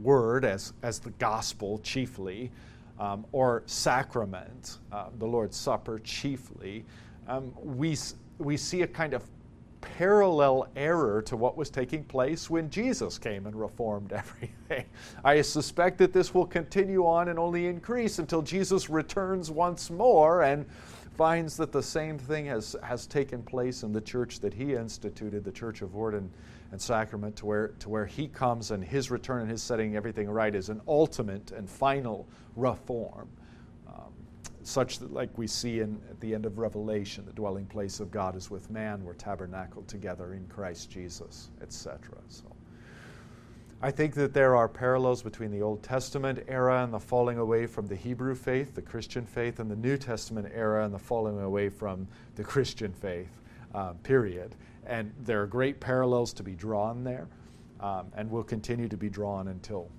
word as, as the gospel chiefly, um, or sacrament, uh, the Lord's Supper chiefly, um, we, we see a kind of parallel error to what was taking place when Jesus came and reformed everything. I suspect that this will continue on and only increase until Jesus returns once more and finds that the same thing has, has taken place in the church that he instituted, the Church of Word and, Sacrament, to where, to where he comes and his return and his setting everything right is an ultimate and final reform such that, like we see in, at the end of Revelation, the dwelling place of God is with man. We're tabernacled together in Christ Jesus, etc. So, I think that there are parallels between the Old Testament era and the falling away from the Hebrew faith, the Christian faith, and the New Testament era and the falling away from the Christian faith. Uh, period. And there are great parallels to be drawn there, um, and will continue to be drawn until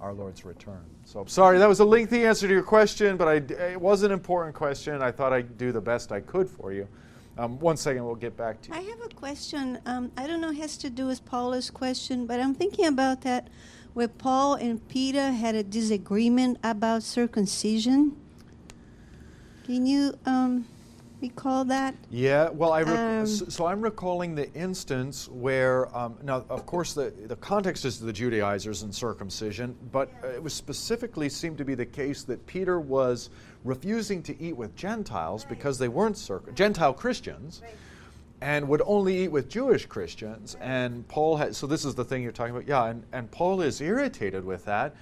our Lord's return. So sorry, that was a lengthy answer to your question, but I, it was an important question. I thought I'd do the best I could for you. Um, one second, we'll get back to you. I have a question. Um, I don't know, it has to do with Paula's question, but I'm thinking about that where Paul and Peter had a disagreement about circumcision. Can you um, recall that? Yeah, well, I Um, so, I'm recalling the instance where, um, now, of course, the, the context is the Judaizers and circumcision, but it was specifically seemed to be the case that Peter was refusing to eat with Gentiles because they weren't circ- Gentile Christians. And would only eat with Jewish Christians. And Paul had, so this is the thing you're talking about. Yeah, and, and Paul is irritated with that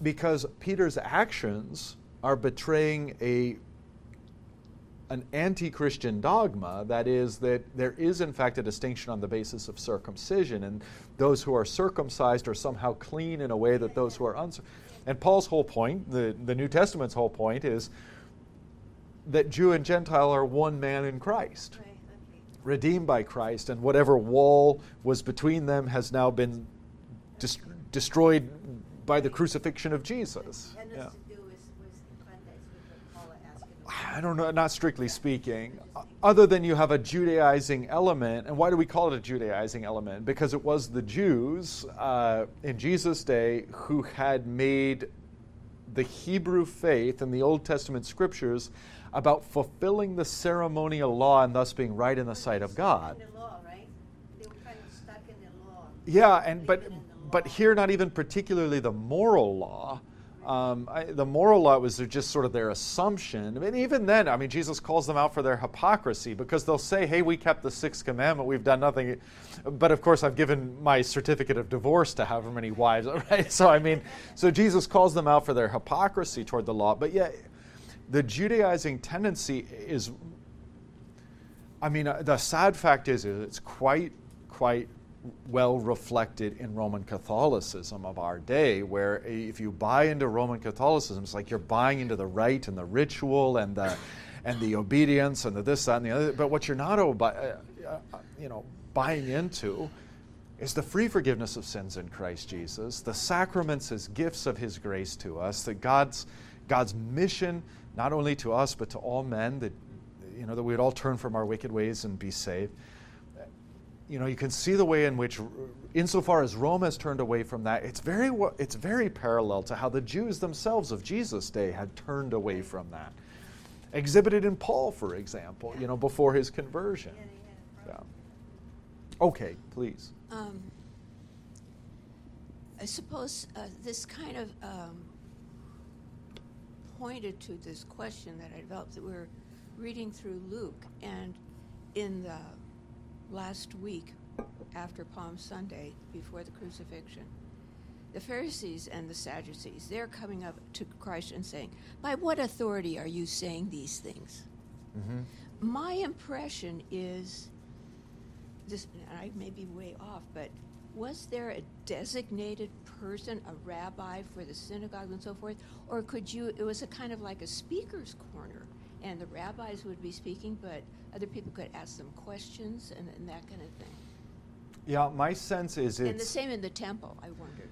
because Peter's actions are betraying a an anti Christian dogma that is, that there is, in fact, a distinction on the basis of circumcision, and those who are circumcised are somehow clean in a way that those who are uncircumcised. And Paul's whole point, the, the New Testament's whole point, is that Jew and Gentile are one man in Christ, redeemed by Christ, and whatever wall was between them has now been dis- destroyed by the crucifixion of Jesus. Yeah. I don't know, not strictly speaking, other than you have a Judaizing element. And why do we call it a Judaizing element? Because it was the Jews uh, in Jesus' day who had made the Hebrew faith and the Old Testament scriptures about fulfilling the ceremonial law and thus being right in the sight of God. Yeah, and but but here not even particularly the moral law. Um, I, the moral law was just sort of their assumption. Mean, even then, I mean, Jesus calls them out for their hypocrisy because they'll say, "Hey, we kept the sixth commandment. We've done nothing." But of course, I've given my certificate of divorce to however many wives, right? So I mean, so Jesus calls them out for their hypocrisy toward the law. But yeah, the Judaizing tendency is. I mean, uh, the sad fact is, is it's quite, quite well reflected in Roman Catholicism of our day, where if you buy into Roman Catholicism, it's like you're buying into the rite and the ritual and the and the obedience and the this, that, and the other. But what you're not, uh, uh, you know, buying into is the free forgiveness of sins in Christ Jesus, the sacraments as gifts of His grace to us, that God's God's mission not only to us but to all men that you know that we'd all turn from our wicked ways and be saved you know, you can see the way in which, insofar as Rome has turned away from that, it's very, it's very parallel to how the Jews themselves of Jesus' day had turned away from that. Exhibited in Paul, for example, you know, before his conversion. Yeah. Okay, please. Um, I suppose uh, this kind of um, pointed to this question that I developed that we're reading through Luke, and in the last week after Palm Sunday, before the crucifixion, the Pharisees and the Sadducees, they're coming up to Christ and saying, By what authority are you saying these things? Mm-hmm. My impression is this, I may be way off, but was there a designated person, a rabbi for the synagogue and so forth? Or could you, it was a kind of like a speaker's corner, and the rabbis would be speaking, but other people could ask them questions and, and that kind of thing. Yeah, my sense is it's. And the same in the temple, I wondered.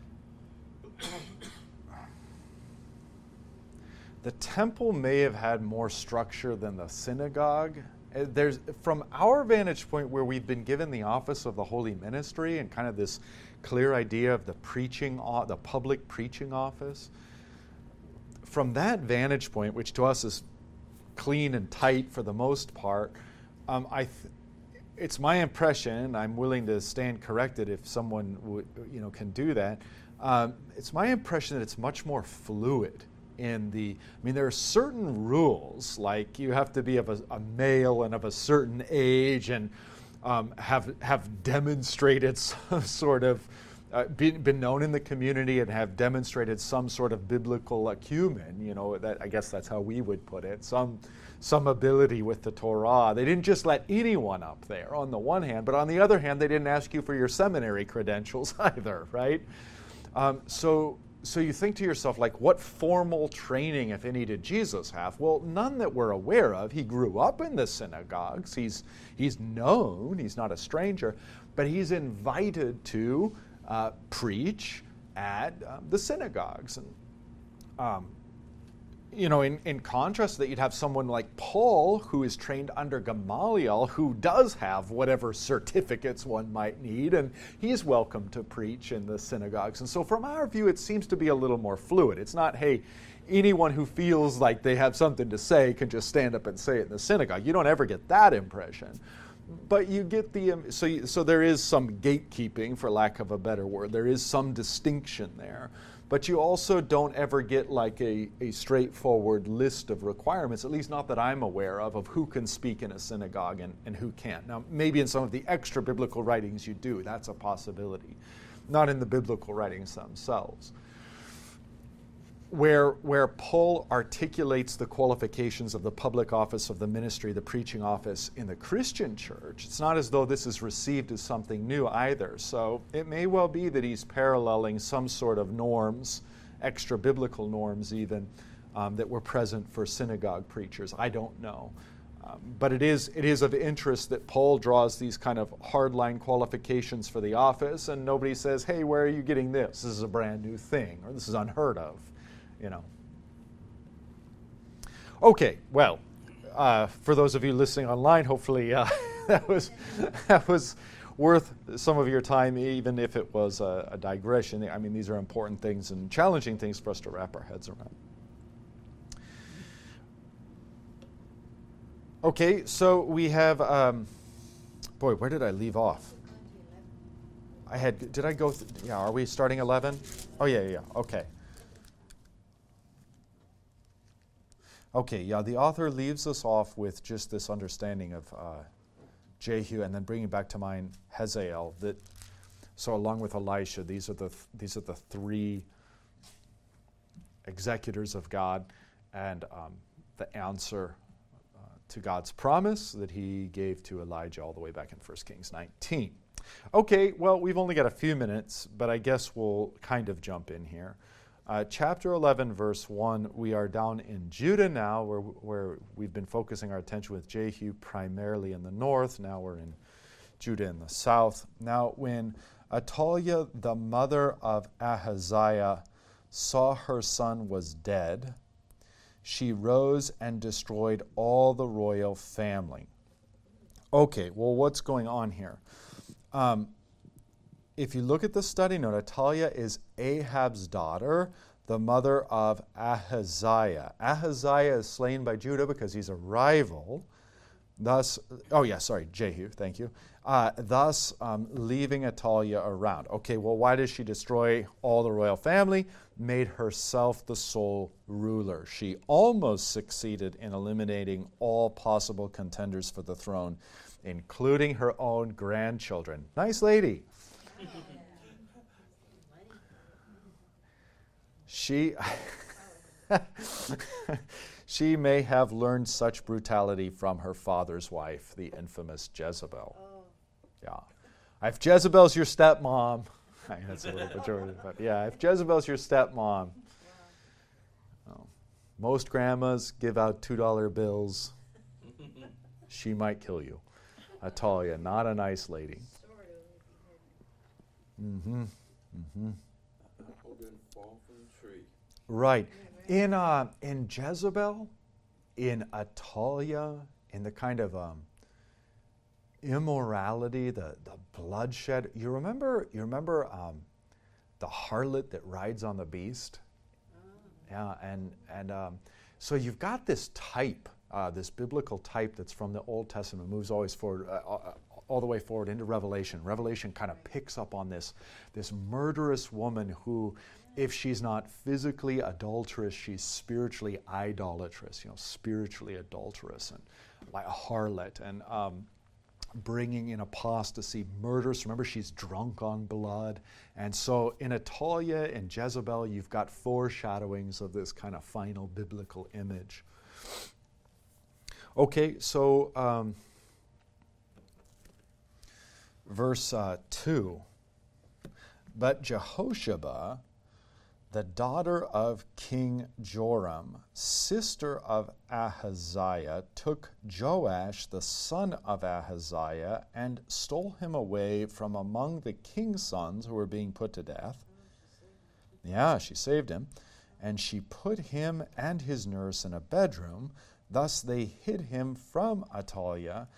the temple may have had more structure than the synagogue. Uh, there's, from our vantage point, where we've been given the office of the holy ministry and kind of this clear idea of the preaching, the public preaching office, from that vantage point, which to us is clean and tight for the most part, um, I th- it's my impression. I'm willing to stand corrected if someone would, you know, can do that. Um, it's my impression that it's much more fluid in the. I mean, there are certain rules, like you have to be of a, a male and of a certain age, and um, have have demonstrated some sort of. Uh, been, been known in the community and have demonstrated some sort of biblical acumen. You know, that I guess that's how we would put it. Some some ability with the Torah. They didn't just let anyone up there on the one hand, but on the other hand, they didn't ask you for your seminary credentials either, right? Um, so, so you think to yourself, like, what formal training, if any, did Jesus have? Well, none that we're aware of. He grew up in the synagogues. He's he's known. He's not a stranger, but he's invited to uh, preach at um, the synagogues and. Um, you know, in, in contrast, that you'd have someone like Paul, who is trained under Gamaliel, who does have whatever certificates one might need, and he's welcome to preach in the synagogues. And so, from our view, it seems to be a little more fluid. It's not, hey, anyone who feels like they have something to say can just stand up and say it in the synagogue. You don't ever get that impression. But you get the, um, so, you, so there is some gatekeeping, for lack of a better word. There is some distinction there but you also don't ever get like a, a straightforward list of requirements, at least not that I'm aware of, of who can speak in a synagogue and, and who can't. Now, maybe in some of the extra biblical writings you do, that's a possibility, not in the biblical writings themselves where, where Paul articulates the qualifications of the public office of the ministry, the preaching office in the Christian church, it's not as though this is received as something new either. So it may well be that he's paralleling some sort of norms, extra biblical norms even, um, that were present for synagogue preachers. I don't know. Um, but it is, it is of interest that Paul draws these kind of hardline qualifications for the office, and nobody says, hey, where are you getting this? This is a brand new thing, or this is unheard of you know. Okay, well, uh, for those of you listening online, hopefully uh, that was that was worth some of your time, even if it was a, a, digression. I mean, these are important things and challenging things for us to wrap our heads around. Okay, so we have. Um, boy, where did I leave off? I had. Did I go? Th- yeah. Are we starting eleven? Oh yeah, yeah. Okay. Okay, yeah, the author leaves us off with just this understanding of uh, Jehu and then bringing back to mind Hazael. That, so, along with Elisha, these are the, th- these are the three executors of God and um, the answer uh, to God's promise that he gave to Elijah all the way back in 1 Kings 19. Okay, well, we've only got a few minutes, but I guess we'll kind of jump in here. Uh, chapter 11, verse 1, we are down in Judah now, where, where we've been focusing our attention with Jehu primarily in the north. Now we're in Judah in the south. Now, when Athaliah, the mother of Ahaziah, saw her son was dead, she rose and destroyed all the royal family. Okay, well, what's going on here? Um, if you look at the study note, Athaliah is Ahab's daughter, the mother of Ahaziah. Ahaziah is slain by Judah because he's a rival. Thus, oh yeah, sorry, Jehu, thank you. Uh, thus, um, leaving Athaliah around. Okay, well, why does she destroy all the royal family? Made herself the sole ruler. She almost succeeded in eliminating all possible contenders for the throne, including her own grandchildren. Nice lady. She she may have learned such brutality from her father's wife, the infamous Jezebel. Oh. Yeah. If Jezebel's your stepmom, that's a little majority, but yeah, if Jezebel's your stepmom, oh, most grandmas give out $2 bills. she might kill you. Athaliah, not a nice lady. Mm-hmm. Mm-hmm. Right. In uh, in Jezebel, in Athaliah, in the kind of um, immorality, the, the bloodshed. You remember you remember um, the harlot that rides on the beast? Oh. Yeah, and and um, so you've got this type, uh, this biblical type that's from the Old Testament, moves always forward. Uh, uh all the way forward into Revelation. Revelation kind of picks up on this, this murderous woman who, if she's not physically adulterous, she's spiritually idolatrous, you know, spiritually adulterous and like a harlot. And um, bringing in apostasy, murders. Remember, she's drunk on blood. And so in Athaliah and Jezebel, you've got foreshadowings of this kind of final biblical image. Okay, so um, verse uh, 2 But Jehosheba, the daughter of King Joram, sister of Ahaziah, took Joash, the son of Ahaziah, and stole him away from among the king's sons who were being put to death. Yeah, she saved him. And she put him and his nurse in a bedroom. Thus they hid him from Athaliah,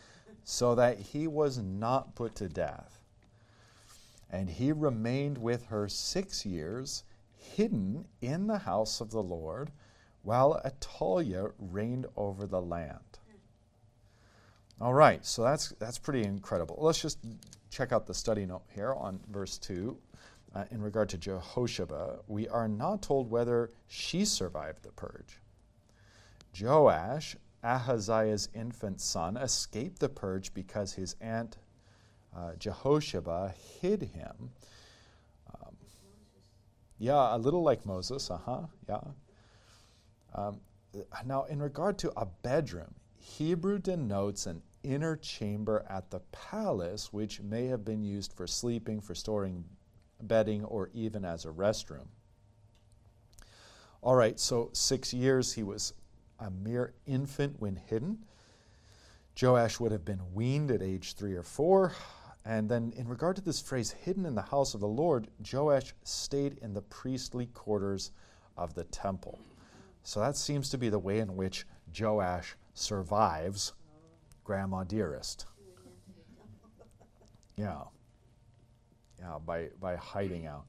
so that he was not put to death. And he remained with her six years, hidden in the house of the Lord, while Athaliah reigned over the land. All right, so that's that's pretty incredible. Let's just check out the study note here on verse two. Uh, in regard to Jehosheba, we are not told whether she survived the purge. Joash, Ahaziah's infant son, escaped the purge because his aunt uh, Jehosheba hid him. Um, yeah, a little like Moses, uh huh, yeah. Um, now, in regard to a bedroom, Hebrew denotes an inner chamber at the palace, which may have been used for sleeping, for storing bedding, or even as a restroom. All right, so six years he was a mere infant when hidden. Joash would have been weaned at age three or four. And then, in regard to this phrase, hidden in the house of the Lord, Joash stayed in the priestly quarters of the temple. So that seems to be the way in which Joash survives Grandma Dearest. Yeah. Yeah, by, by hiding out.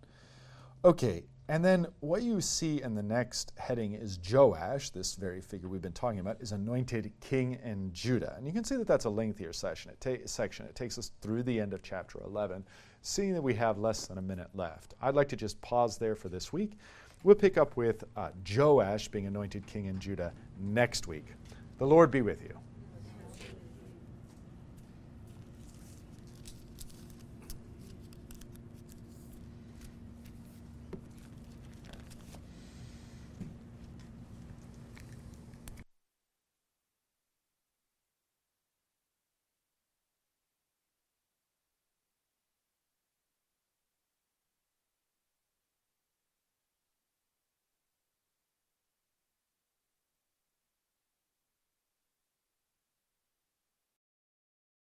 Okay, and then what you see in the next heading is Joash, this very figure we've been talking about, is anointed king in Judah. And you can see that that's a lengthier session. It ta- section. It takes us through the end of chapter 11, seeing that we have less than a minute left. I'd like to just pause there for this week. We'll pick up with uh, Joash being anointed king in Judah next week. The Lord be with you.